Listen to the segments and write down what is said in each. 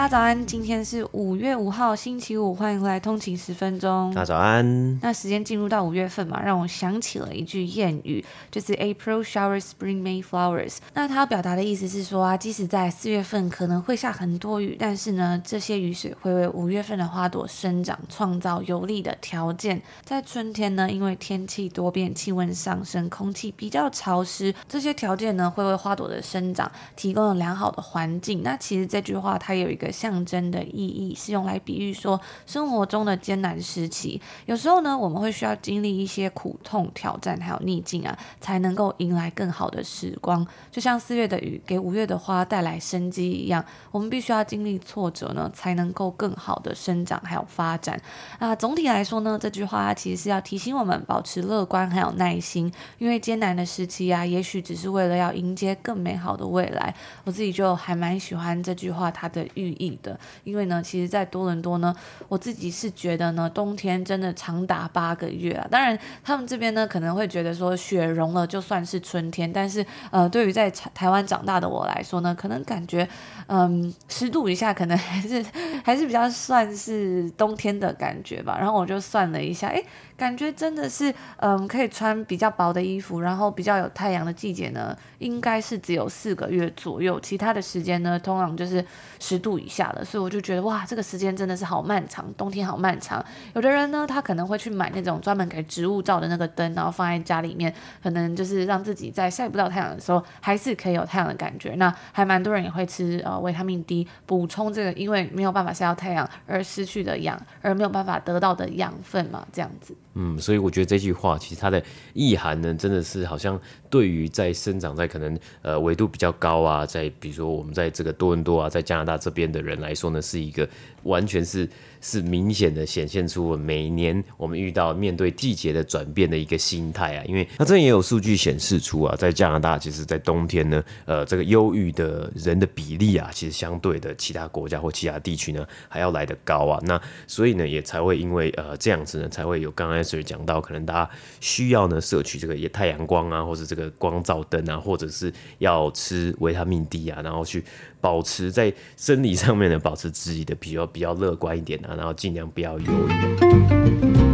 大家早安，今天是五月五号，星期五，欢迎回来通勤十分钟。大家早安。那时间进入到五月份嘛，让我想起了一句谚语，就是 April shower spring May flowers。那它表达的意思是说啊，即使在四月份可能会下很多雨，但是呢，这些雨水会为五月份的花朵生长创造有利的条件。在春天呢，因为天气多变，气温上升，空气比较潮湿，这些条件呢，会为花朵的生长提供了良好的环境。那其实这句话它有一个。象征的意义是用来比喻说生活中的艰难时期，有时候呢，我们会需要经历一些苦痛、挑战还有逆境啊，才能够迎来更好的时光。就像四月的雨给五月的花带来生机一样，我们必须要经历挫折呢，才能够更好的生长还有发展。啊，总体来说呢，这句话其实是要提醒我们保持乐观还有耐心，因为艰难的时期啊，也许只是为了要迎接更美好的未来。我自己就还蛮喜欢这句话它的寓意意。的，因为呢，其实，在多伦多呢，我自己是觉得呢，冬天真的长达八个月啊。当然，他们这边呢，可能会觉得说雪融了就算是春天，但是呃，对于在台湾长大的我来说呢，可能感觉嗯，十度以下可能 还是还是比较算是冬天的感觉吧。然后我就算了一下，诶，感觉真的是嗯，可以穿比较薄的衣服，然后比较有太阳的季节呢，应该是只有四个月左右，其他的时间呢，通常就是十度以下。了，所以我就觉得哇，这个时间真的是好漫长，冬天好漫长。有的人呢，他可能会去买那种专门给植物照的那个灯，然后放在家里面，可能就是让自己在晒不到太阳的时候，还是可以有太阳的感觉。那还蛮多人也会吃呃维他命 D 补充这个，因为没有办法晒到太阳而失去的氧，而没有办法得到的养分嘛，这样子。嗯，所以我觉得这句话其实它的意涵呢，真的是好像对于在生长在可能呃纬度比较高啊，在比如说我们在这个多伦多啊，在加拿大这边的人来说呢，是一个完全是。是明显的显现出每年我们遇到面对季节的转变的一个心态啊，因为那这也有数据显示出啊，在加拿大其实，在冬天呢，呃，这个忧郁的人的比例啊，其实相对的其他国家或其他地区呢还要来得高啊。那所以呢，也才会因为呃这样子呢，才会有刚刚 Sir 讲到，可能大家需要呢摄取这个也太阳光啊，或者这个光照灯啊，或者是要吃维他命 D 啊，然后去保持在生理上面的，保持自己的比较比较乐观一点啊，然后尽量不要犹豫。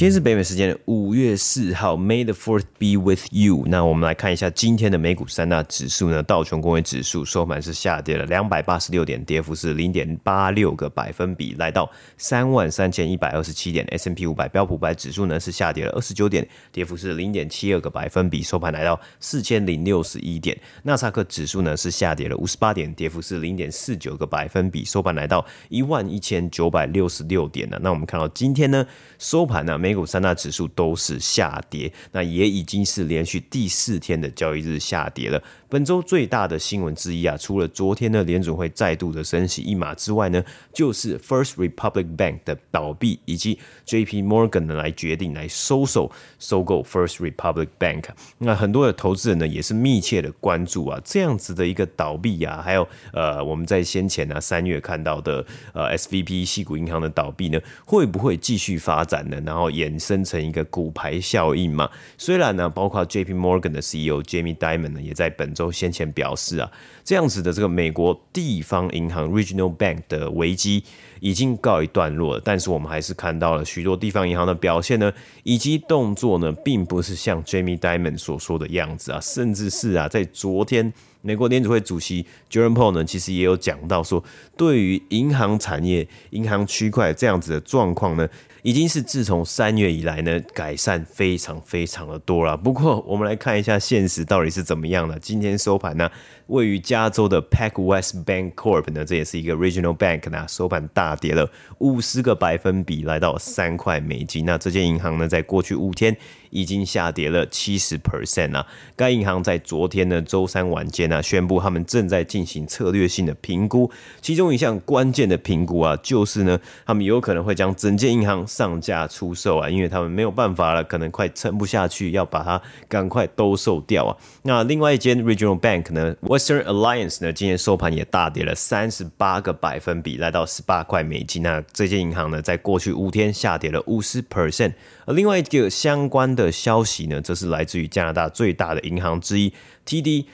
今天是北美时间的五月四号，May the Fourth be with you。那我们来看一下今天的美股三大指数呢，道琼工业指数收盘是下跌了两百八十六点，跌幅是零点八六个百分比，来到三万三千一百二十七点。S n P 五百标普五百指数呢是下跌了二十九点，跌幅是零点七二个百分比，收盘来到四千零六十一点。纳斯达克指数呢是下跌了五十八点，跌幅是零点四九个百分比，收盘来到一万一千九百六十六点呢。那我们看到今天呢收盘呢，美美股三大指数都是下跌，那也已经是连续第四天的交易日下跌了。本周最大的新闻之一啊，除了昨天的联准会再度的升息一码之外呢，就是 First Republic Bank 的倒闭，以及 JP Morgan 呢来决定来收手收购 First Republic Bank。那很多的投资人呢也是密切的关注啊，这样子的一个倒闭啊，还有呃我们在先前呢、啊、三月看到的呃 SVB 矽谷银行的倒闭呢，会不会继续发展呢？然后衍生成一个骨牌效应嘛？虽然呢，包括 JP Morgan 的 CEO Jamie Dimon 呢也在本都先前表示啊，这样子的这个美国地方银行 Regional Bank 的危机已经告一段落了，但是我们还是看到了许多地方银行的表现呢，以及动作呢，并不是像 Jamie Dimon 所说的样子啊，甚至是啊，在昨天美国联储会主席 Jerome Powell 呢，其实也有讲到说，对于银行产业、银行区块这样子的状况呢。已经是自从三月以来呢，改善非常非常的多了。不过，我们来看一下现实到底是怎么样的。今天收盘呢，位于加州的 Pack West Bank Corp 呢，这也是一个 Regional Bank 呢，收盘大跌了五十个百分比，来到三块美金。那这间银行呢，在过去五天已经下跌了七十 percent 啊。该银行在昨天呢，周三晚间呢，宣布他们正在进行策略性的评估，其中一项关键的评估啊，就是呢，他们有可能会将整间银行上架出售啊，因为他们没有办法了，可能快撑不下去，要把它赶快兜售掉啊。那另外一间 Regional Bank 呢，Western Alliance 呢，今天收盘也大跌了三十八个百分比，来到十八块美金。那这间银行呢，在过去五天下跌了五十 percent。而另外一个相关的消息呢，则是来自于加拿大最大的银行之一 TD。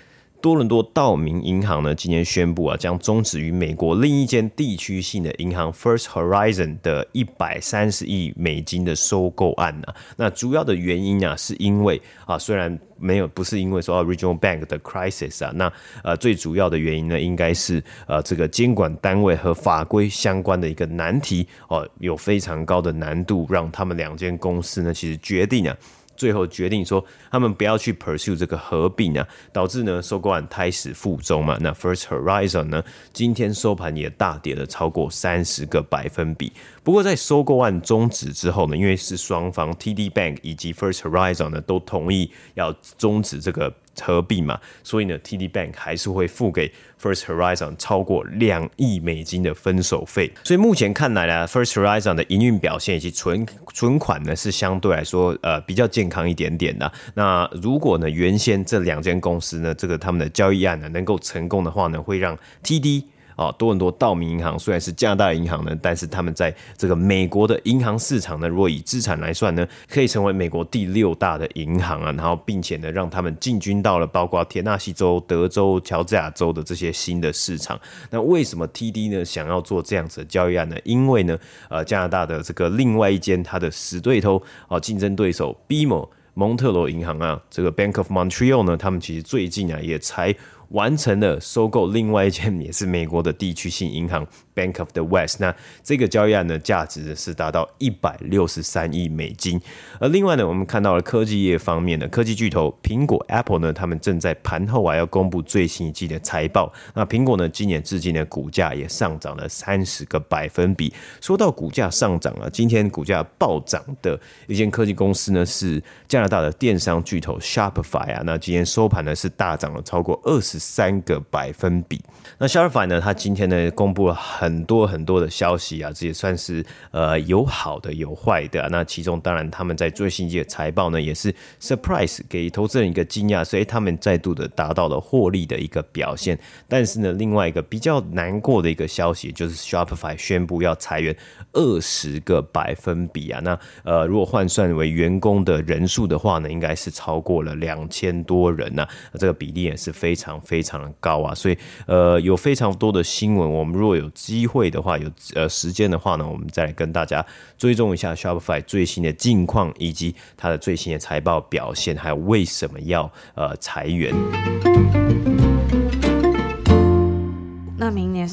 多伦多道明银行呢，今天宣布啊，将终止与美国另一间地区性的银行 First Horizon 的一百三十亿美金的收购案呢。那主要的原因啊，是因为啊，虽然没有不是因为说 Regional Bank 的 crisis 啊，那呃最主要的原因呢，应该是呃这个监管单位和法规相关的一个难题哦，有非常高的难度，让他们两间公司呢，其实决定啊。最后决定说，他们不要去 pursue 这个合并啊，导致呢收购案胎死腹中嘛。那 First Horizon 呢，今天收盘也大跌了超过三十个百分比。不过在收购案终止之后呢，因为是双方 TD Bank 以及 First Horizon 呢都同意要终止这个。合并嘛，所以呢，TD Bank 还是会付给 First Horizon 超过两亿美金的分手费。所以目前看来呢，First Horizon 的营运表现以及存存款呢，是相对来说呃比较健康一点点的。那如果呢，原先这两间公司呢，这个他们的交易案呢能够成功的话呢，会让 TD。啊，多伦多道明银行虽然是加拿大银行呢，但是他们在这个美国的银行市场呢，如果以资产来算呢，可以成为美国第六大的银行啊。然后，并且呢，让他们进军到了包括田纳西州、德州、乔治亚州的这些新的市场。那为什么 TD 呢想要做这样子的交易案呢？因为呢，呃，加拿大的这个另外一间它的死对头啊，竞争对手 BMO 蒙特罗银行啊，这个 Bank of Montreal 呢，他们其实最近啊也才。完成了收购另外一间 也是美国的地区性银行 Bank of the West，那这个交易案呢价值是达到一百六十三亿美金。而另外呢，我们看到了科技业方面的科技巨头苹果 Apple 呢，他们正在盘后啊要公布最新一季的财报。那苹果呢，今年至今的股价也上涨了三十个百分比。说到股价上涨啊，今天股价暴涨的一间科技公司呢，是加拿大的电商巨头 Shopify 啊。那今天收盘呢是大涨了超过二十。三个百分比。那 Shopify 呢？它今天呢公布了很很多很多的消息啊，这也算是呃有好的有坏的啊。那其中当然他们在最新一季的财报呢也是 surprise 给投资人一个惊讶，所以他们再度的达到了获利的一个表现。但是呢，另外一个比较难过的一个消息就是 Shopify 宣布要裁员二十个百分比啊。那呃如果换算为员工的人数的话呢，应该是超过了两千多人呐、这个比例也是非常。非常的高啊，所以呃有非常多的新闻，我们如果有机机会的话，有呃时间的话呢，我们再来跟大家追踪一下 Shopify 最新的近况，以及它的最新的财报表现，还有为什么要呃裁员。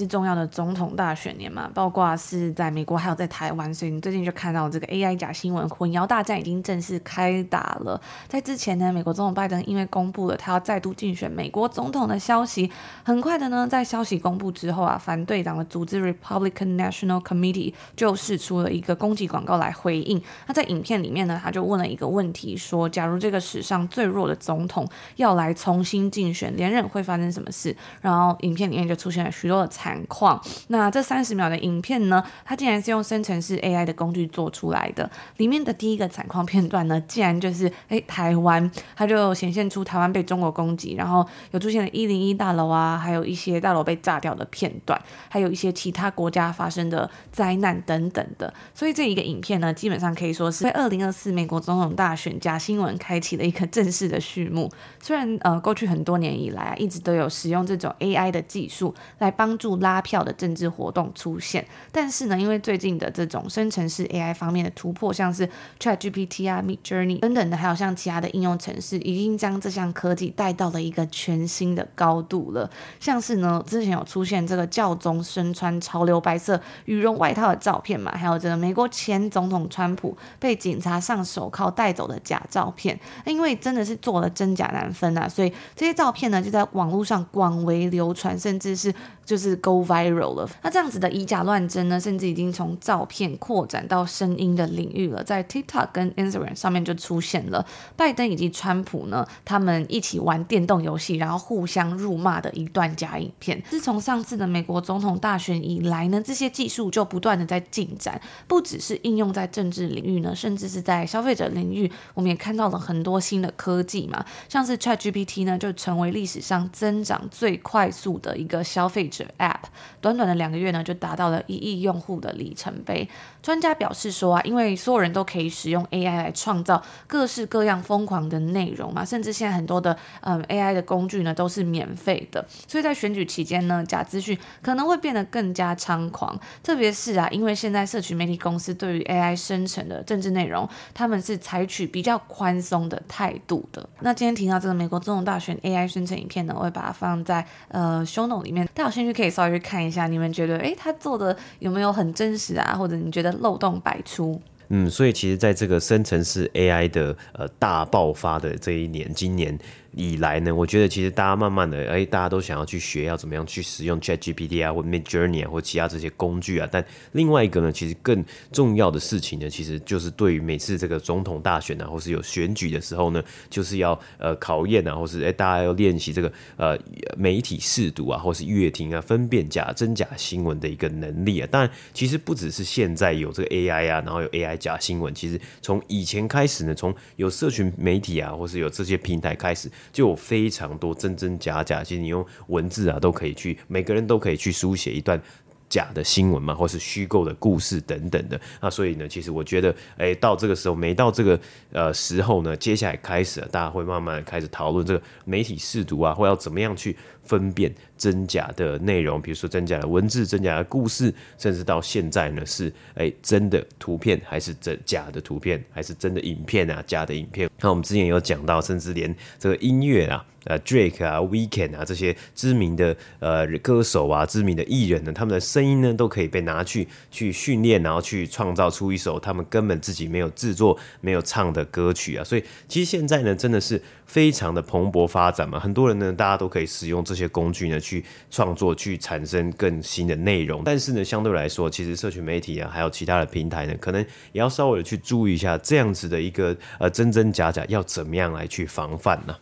重要的总统大选年嘛，包括是在美国还有在台湾，所以你最近就看到这个 AI 假新闻混淆大战已经正式开打了。在之前呢，美国总统拜登因为公布了他要再度竞选美国总统的消息，很快的呢，在消息公布之后啊，反对党的组织 Republican National Committee 就释出了一个攻击广告来回应。那在影片里面呢，他就问了一个问题，说假如这个史上最弱的总统要来重新竞选连任，会发生什么事？然后影片里面就出现了。许多的惨况，那这三十秒的影片呢，它竟然是用生成式 AI 的工具做出来的。里面的第一个惨况片段呢，竟然就是哎台湾，它就显现出台湾被中国攻击，然后有出现了一零一大楼啊，还有一些大楼被炸掉的片段，还有一些其他国家发生的灾难等等的。所以这一个影片呢，基本上可以说是在二零二四美国总统大选假新闻开启了一个正式的序幕。虽然呃过去很多年以来啊，一直都有使用这种 AI 的技术。来帮助拉票的政治活动出现。但是呢，因为最近的这种生成式 AI 方面的突破，像是 ChatGPT 啊、Midjourney 等等的，还有像其他的应用程式，已经将这项科技带到了一个全新的高度了。像是呢，之前有出现这个教宗身穿潮流白色羽绒外套的照片嘛，还有这个美国前总统川普被警察上手铐带走的假照片，因为真的是做了真假难分啊，所以这些照片呢就在网络上广为流传，甚至是。就是 go viral 了。那这样子的以假乱真呢，甚至已经从照片扩展到声音的领域了。在 TikTok 跟 Instagram 上面就出现了拜登以及川普呢，他们一起玩电动游戏，然后互相辱骂的一段假影片。自从上次的美国总统大选以来呢，这些技术就不断的在进展，不只是应用在政治领域呢，甚至是在消费者领域，我们也看到了很多新的科技嘛，像是 ChatGPT 呢，就成为历史上增长最快速的一个消费。App 短短的两个月呢，就达到了一亿用户的里程碑。专家表示说啊，因为所有人都可以使用 AI 来创造各式各样疯狂的内容嘛，甚至现在很多的嗯 AI 的工具呢都是免费的，所以在选举期间呢，假资讯可能会变得更加猖狂。特别是啊，因为现在社群媒体公司对于 AI 生成的政治内容，他们是采取比较宽松的态度的。那今天提到这个美国总统大选 AI 生成影片呢，我会把它放在呃 show no 里面，大家有兴趣。可以稍微去看一下，你们觉得，诶，他做的有没有很真实啊？或者你觉得漏洞百出？嗯，所以其实在这个生成式 AI 的呃大爆发的这一年，今年。以来呢，我觉得其实大家慢慢的，哎，大家都想要去学要怎么样去使用 ChatGPT 啊，或 Midjourney 啊，或其他这些工具啊。但另外一个呢，其实更重要的事情呢，其实就是对于每次这个总统大选啊，或是有选举的时候呢，就是要呃考验啊，或是哎大家要练习这个呃媒体识读啊，或是阅听啊，分辨假真假新闻的一个能力啊。当然，其实不只是现在有这个 AI 啊，然后有 AI 假新闻，其实从以前开始呢，从有社群媒体啊，或是有这些平台开始。就有非常多真真假假，其实你用文字啊都可以去，每个人都可以去书写一段假的新闻嘛，或是虚构的故事等等的。那所以呢，其实我觉得，哎，到这个时候，每到这个呃时候呢，接下来开始，大家会慢慢开始讨论这个媒体试读啊，或要怎么样去分辨真假的内容，比如说真假的文字、真假的故事，甚至到现在呢是哎真的图片还是真假的图片，还是真的影片啊，假的影片。那我们之前有讲到，甚至连这个音乐啊，呃，Drake 啊 Weekend 啊这些知名的呃歌手啊，知名的艺人呢，他们的声音呢都可以被拿去去训练，然后去创造出一首他们根本自己没有制作、没有唱的歌曲啊。所以其实现在呢，真的是非常的蓬勃发展嘛，很多人呢，大家都可以使用这这些工具呢去创作、去产生更新的内容。但是呢，相对来说，其实社群媒体啊，还有其他的平台呢，可能也要稍微的去注意一下这样子的一个呃真真假假，要怎么样来去防范呢？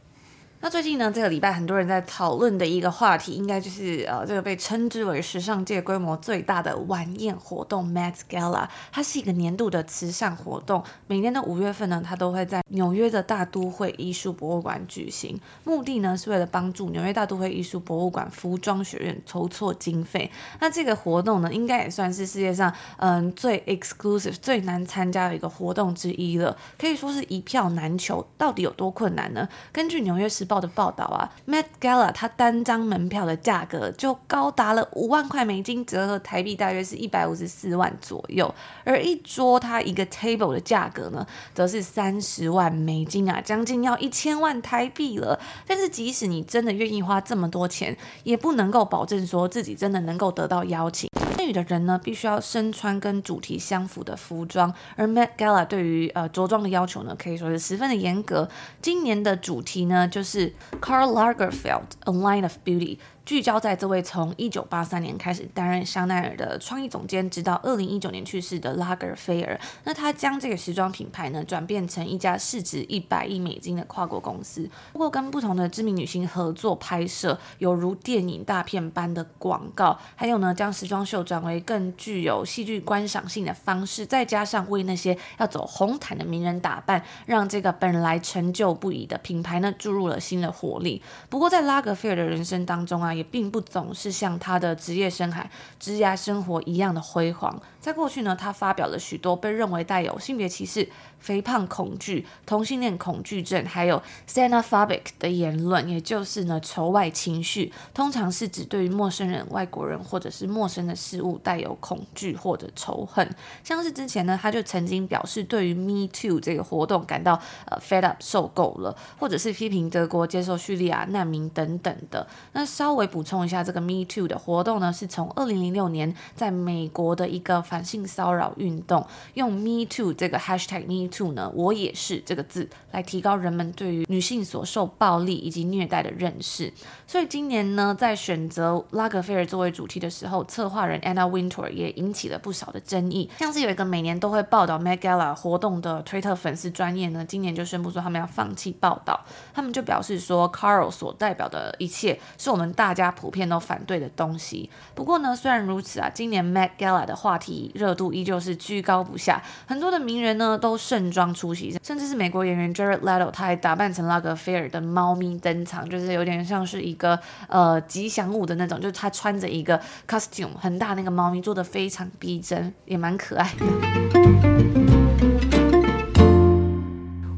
那最近呢，这个礼拜很多人在讨论的一个话题，应该就是呃，这个被称之为时尚界规模最大的晚宴活动 Met Gala。它是一个年度的慈善活动，每年的五月份呢，它都会在纽约的大都会艺术博物馆举行。目的呢，是为了帮助纽约大都会艺术博物馆服装学院筹措经费。那这个活动呢，应该也算是世界上嗯、最 exclusive 最难参加的一个活动之一了，可以说是一票难求。到底有多困难呢？根据纽约时报的报道啊，Met Gala 它单张门票的价格就高达了五万块美金，折合台币大约是一百五十四万左右。而一桌它一个 table 的价格呢，则是三十万美金啊，将近要一千万台币了。但是即使你真的愿意花这么多钱，也不能够保证说自己真的能够得到邀请。参与的人呢，必须要身穿跟主题相符的服装，而 Met Gala 对于呃着装的要求呢，可以说是十分的严格。今年的主题呢，就是 Karl Lagerfeld A Line of Beauty。聚焦在这位从一九八三年开始担任香奈儿的创意总监，直到二零一九年去世的拉格菲尔。那他将这个时装品牌呢，转变成一家市值一百亿美金的跨国公司。不过跟不同的知名女星合作拍摄，有如电影大片般的广告，还有呢，将时装秀转为更具有戏剧观赏性的方式，再加上为那些要走红毯的名人打扮，让这个本来陈旧不已的品牌呢，注入了新的活力。不过在拉格菲尔的人生当中啊。也并不总是像他的职业生涯、职业生活一样的辉煌。在过去呢，他发表了许多被认为带有性别歧视、肥胖恐惧、同性恋恐惧症，还有 xenophobic 的言论，也就是呢仇外情绪，通常是指对于陌生人、外国人或者是陌生的事物带有恐惧或者仇恨。像是之前呢，他就曾经表示对于 Me Too 这个活动感到呃 fed up 受够了，或者是批评德国接受叙利亚难民等等的。那稍微会补充一下，这个 Me Too 的活动呢，是从二零零六年在美国的一个反性骚扰运动，用 Me Too 这个 hashtag Me Too 呢，我也是这个字，来提高人们对于女性所受暴力以及虐待的认识。所以今年呢，在选择拉格菲尔作为主题的时候，策划人 Anna Winter 也引起了不少的争议。像是有一个每年都会报道 Met Gala 活动的推特粉丝专业呢，今年就宣布说他们要放弃报道。他们就表示说，Carl 所代表的一切是我们大大家普遍都反对的东西。不过呢，虽然如此啊，今年 Met Gala 的话题热度依旧是居高不下，很多的名人呢都盛装出席，甚至是美国演员 Jared Leto，他还打扮成拉格菲尔的猫咪登场，就是有点像是一个呃吉祥物的那种，就是他穿着一个 costume 很大那个猫咪，做的非常逼真，也蛮可爱的。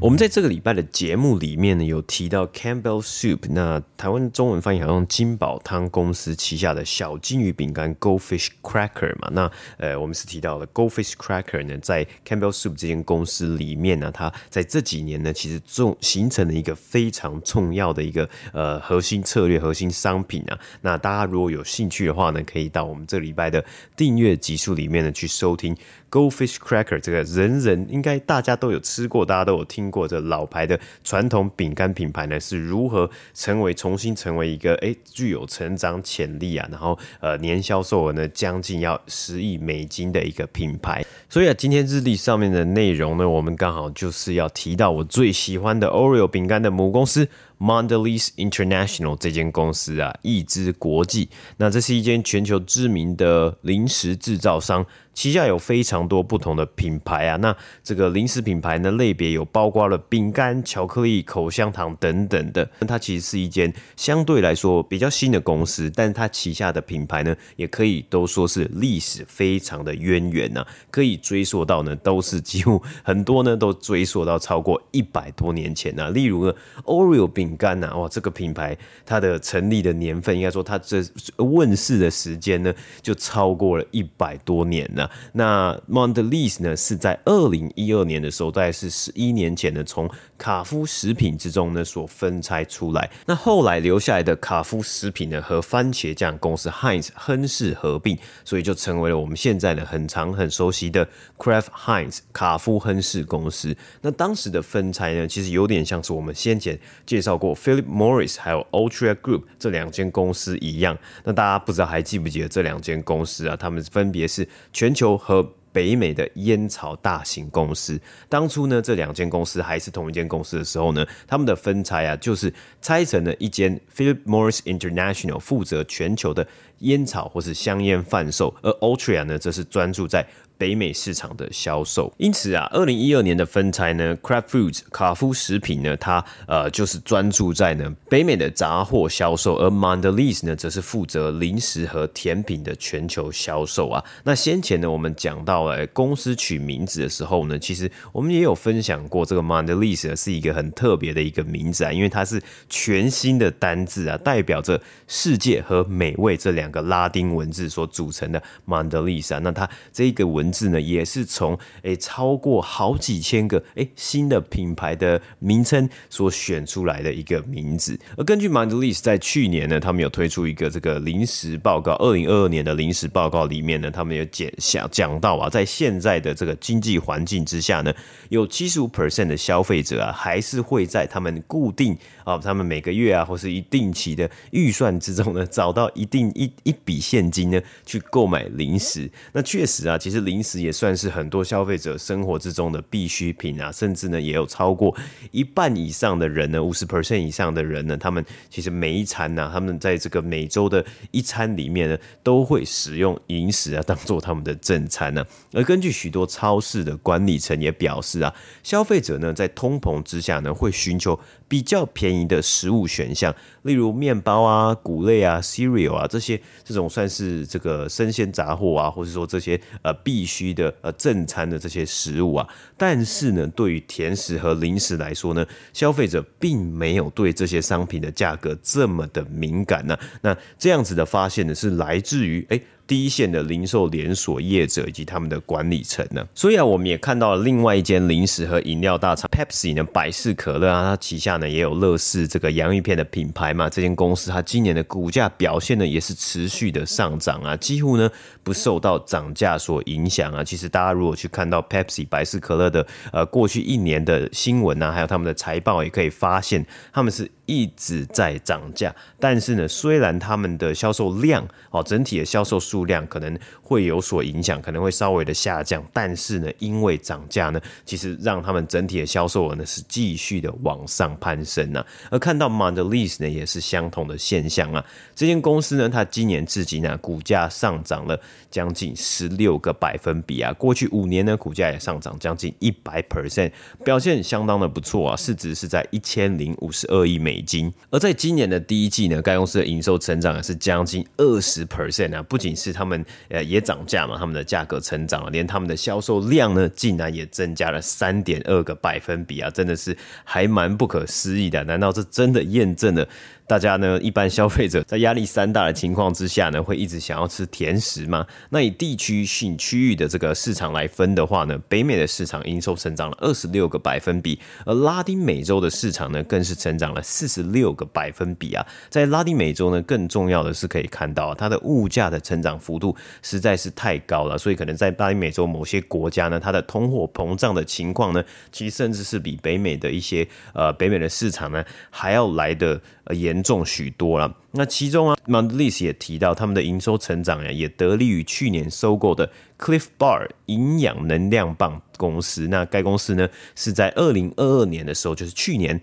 我们在这个礼拜的节目里面呢，有提到 Campbell Soup，那台湾中文翻译好像金宝汤公司旗下的小金鱼饼干 Goldfish Cracker 嘛，那呃，我们是提到了 Goldfish Cracker 呢，在 Campbell Soup 这间公司里面呢，它在这几年呢，其实重形成了一个非常重要的一个呃核心策略、核心商品啊。那大家如果有兴趣的话呢，可以到我们这礼拜的订阅集数里面呢去收听。Goldfish Cracker 这个人人应该大家都有吃过，大家都有听过这老牌的传统饼干品牌呢，是如何成为重新成为一个诶具有成长潜力啊，然后呃年销售额呢将近要十亿美金的一个品牌。所以啊，今天日历上面的内容呢，我们刚好就是要提到我最喜欢的 Oreo 饼干的母公司。Mondelez International 这间公司啊，益之国际，那这是一间全球知名的零食制造商，旗下有非常多不同的品牌啊。那这个零食品牌呢，类别有包括了饼干、巧克力、口香糖等等的。它其实是一间相对来说比较新的公司，但是它旗下的品牌呢，也可以都说是历史非常的渊源呐，可以追溯到呢，都是几乎很多呢都追溯到超过一百多年前呐。例如呢，Oreo 饼干呐，哇，这个品牌它的成立的年份，应该说它这问世的时间呢，就超过了一百多年了。那 Mondelez 呢，是在二零一二年的时候，大概是十一年前呢，从卡夫食品之中呢所分拆出来。那后来留下来的卡夫食品呢，和番茄酱公司 Heinz 亨氏合并，所以就成为了我们现在呢很常很熟悉的 Kraft Heinz 卡夫亨氏公司。那当时的分拆呢，其实有点像是我们先前介绍。过 Philip Morris 还有 Ultra Group 这两间公司一样，那大家不知道还记不记得这两间公司啊？他们分别是全球和北美的烟草大型公司。当初呢，这两间公司还是同一间公司的时候呢，他们的分拆啊，就是拆成了一间 Philip Morris International 负责全球的烟草或是香烟贩售，而 Altria 呢，则是专注在北美市场的销售，因此啊，二零一二年的分拆呢，Craft Foods 卡夫食品呢，它呃就是专注在呢北美的杂货销售，而 Mondelez 呢则是负责零食和甜品的全球销售啊。那先前呢，我们讲到了公司取名字的时候呢，其实我们也有分享过，这个 Mondelez 是一个很特别的一个名字啊，因为它是全新的单字啊，代表着世界和美味这两两个拉丁文字所组成的 Mondelez 啊。那它这个文。字呢，也是从诶超过好几千个诶新的品牌的名称所选出来的一个名字。而根据 Mondelez 在去年呢，他们有推出一个这个临时报告，二零二二年的临时报告里面呢，他们有讲讲讲到啊，在现在的这个经济环境之下呢，有七十五 percent 的消费者啊，还是会在他们固定啊，他们每个月啊，或是一定期的预算之中呢，找到一定一一笔现金呢，去购买零食。那确实啊，其实零食也算是很多消费者生活之中的必需品啊，甚至呢，也有超过一半以上的人呢，五十 percent 以上的人呢，他们其实每一餐呢、他们在这个每周的一餐里面呢，都会使用零食啊，当做他们的正餐呢、而根据许多超市的管理层也表示啊，消费者呢，在通膨之下呢，会寻求比较便宜你的食物选项，例如面包啊、谷类啊、cereal 啊这些这种算是这个生鲜杂货啊，或者说这些呃必须的呃正餐的这些食物啊。但是呢，对于甜食和零食来说呢，消费者并没有对这些商品的价格这么的敏感呢、那这样子的发现呢，是来自于诶。第一线的零售连锁业者以及他们的管理层呢，所以啊，我们也看到了另外一间零食和饮料大厂 Pepsi 呢，百事可乐啊，它旗下呢也有乐事这个洋芋片的品牌嘛。这间公司它今年的股价表现呢也是持续的上涨啊，几乎呢不受到涨价所影响啊。其实大家如果去看到 Pepsi 百事可乐的呃过去一年的新闻啊，还有他们的财报，也可以发现他们是一直在涨价。但是呢，虽然他们的销售量哦，整体的销售数数量可能会有所影响，可能会稍微的下降，但是呢，因为涨价呢，其实让他们整体的销售额呢是继续的往上攀升啊。而看到 Mondelez 呢，也是相同的现象啊。这间公司呢，它今年至今呢，股价上涨了将近十六个百分比啊。过去五年呢，股价也上涨将近一百 percent，表现相当的不错啊。市值是在一千零五十二亿美金。而在今年的第一季呢，该公司的营收成长也是将近二十 percent 啊，不仅是是他们呃也涨价嘛，他们的价格成长了，连他们的销售量呢，竟然也增加了三点二个百分比啊，真的是还蛮不可思议的。难道这真的验证了？大家呢，一般消费者在压力山大的情况之下呢，会一直想要吃甜食吗？那以地区性区域的这个市场来分的话呢，北美的市场营收成长了二十六个百分比，而拉丁美洲的市场呢，更是成长了四十六个百分比啊。在拉丁美洲呢，更重要的是可以看到它的物价的成长幅度实在是太高了，所以可能在拉丁美洲某些国家呢，它的通货膨胀的情况呢，其实甚至是比北美的一些呃北美的市场呢还要来的严。严重许多了。那其中啊，Mondelez 也提到，他们的营收成长呀，也得力于去年收购的 Cliff Bar 营养能量棒公司。那该公司呢，是在二零二二年的时候，就是去年。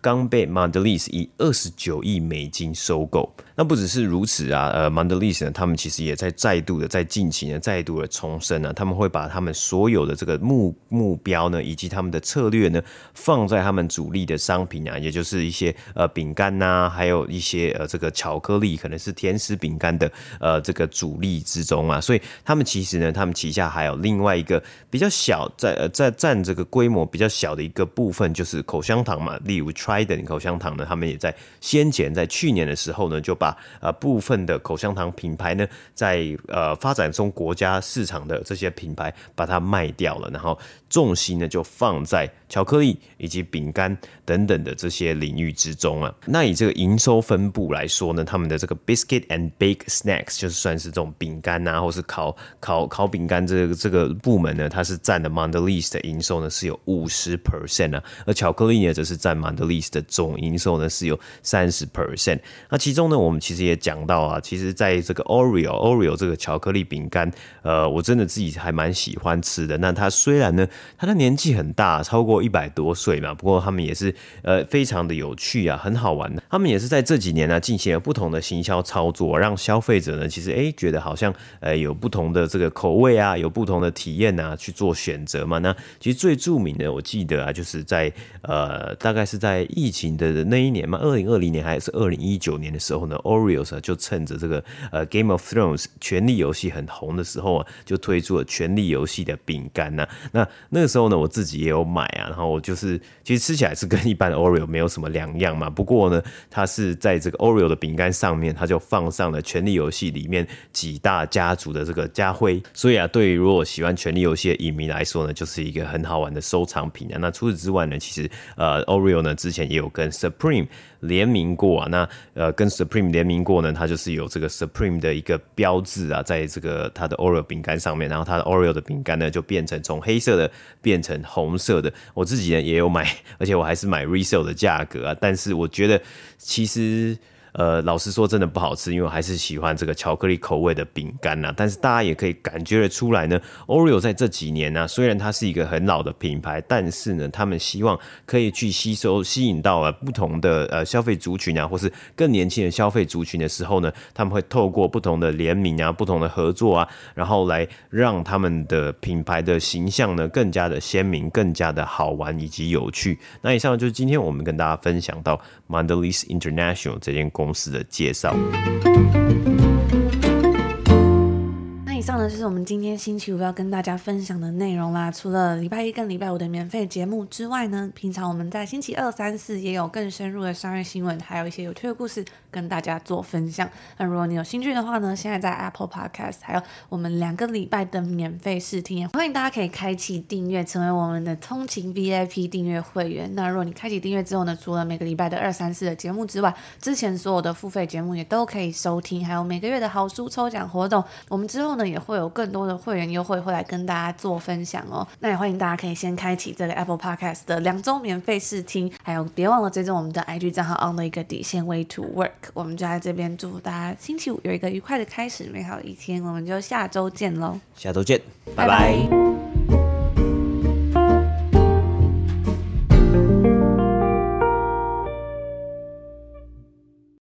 刚被 Mondelez 以二十九亿美金收购。那不只是如此啊，呃，Mondelez 呢，他们其实也在再度的在近期呢，再度的重申呢，他们会把他们所有的这个目目标呢，以及他们的策略呢，放在他们主力的商品啊，也就是一些呃饼干呐，还有一些呃这个巧克力，可能是甜食饼干的呃这个主力之中啊。所以他们其实呢，他们旗下还有另外一个比较小，在呃在占这个规模比较小的一个部分，就是口香糖嘛，例如 Try。Trident 口香糖呢，他们也在先前在去年的时候呢，就把把呃部分的口香糖品牌呢，在呃发展中国家市场的这些品牌把它卖掉了，然后重心呢就放在巧克力以及饼干等等的这些领域之中啊。那以这个营收分布来说呢，他们的这个 Biscuit and bake Snacks 就是算是这种饼干啊，或是烤烤烤饼干这个这个部门呢，它是占的 Mondelez 的营收呢是有五十 percent 啊，而巧克力呢则是占 Mondelez 的总营收呢是有三十 percent，那其中呢，我们其实也讲到啊，其实在这个 Oreo Oreo 这个巧克力饼干，呃，我真的自己还蛮喜欢吃的。那它虽然呢，它的年纪很大，超过一百多岁嘛，不过他们也是呃非常的有趣啊，很好玩的。他们也是在这几年呢，进行了不同的行销操作，让消费者呢，其实哎觉得好像呃有不同的这个口味啊，有不同的体验啊，去做选择嘛。那其实最著名的，我记得啊，就是在呃大概是在疫情的那一年嘛，二零二零年还是二零一九年的时候呢，Oreos 就趁着这个呃 Game of Thrones 权力游戏很红的时候啊，就推出了权力游戏的饼干呐。那那个时候呢，我自己也有买啊，然后我就是其实吃起来是跟一般的 Oreo 没有什么两样嘛。不过呢，它是在这个 Oreo 的饼干上面，它就放上了权力游戏里面几大家族的这个家徽。所以啊，对于如果喜欢权力游戏的影迷来说呢，就是一个很好玩的收藏品啊。那除此之外呢，其实呃 Oreo 呢之前也有跟 Supreme 联名过啊，那呃跟 Supreme 联名过呢，它就是有这个 Supreme 的一个标志啊，在这个它的 Oreo 饼干上面，然后它的 Oreo 的饼干呢就变成从黑色的变成红色的。我自己呢也有买，而且我还是买 resale 的价格啊，但是我觉得其实。呃，老实说真的不好吃，因为我还是喜欢这个巧克力口味的饼干呐。但是大家也可以感觉得出来呢，Oreo 在这几年呢、啊，虽然它是一个很老的品牌，但是呢，他们希望可以去吸收、吸引到了不同的呃消费族群啊，或是更年轻的消费族群的时候呢，他们会透过不同的联名啊、不同的合作啊，然后来让他们的品牌的形象呢更加的鲜明、更加的好玩以及有趣。那以上就是今天我们跟大家分享到 Mondalis International 这间公司的介绍。以上呢就是我们今天星期五要跟大家分享的内容啦。除了礼拜一跟礼拜五的免费节目之外呢，平常我们在星期二、三、四也有更深入的商业新闻，还有一些有趣的故事跟大家做分享。那如果你有兴趣的话呢，现在在 Apple Podcast 还有我们两个礼拜的免费试听，欢迎大家可以开启订阅，成为我们的通勤 VIP 订阅会员。那如果你开启订阅之后呢，除了每个礼拜的二、三、四的节目之外，之前所有的付费节目也都可以收听，还有每个月的好书抽奖活动，我们之后呢。会有更多的会员优惠会来跟大家做分享哦。那也欢迎大家可以先开启这个 Apple Podcast 的两周免费试听，还有别忘了追踪我们的 IG 账号 on 的一个底线 Way to Work。我们就在这边祝福大家星期五有一个愉快的开始，美好的一天。我们就下周见喽，下周见，拜拜。拜拜。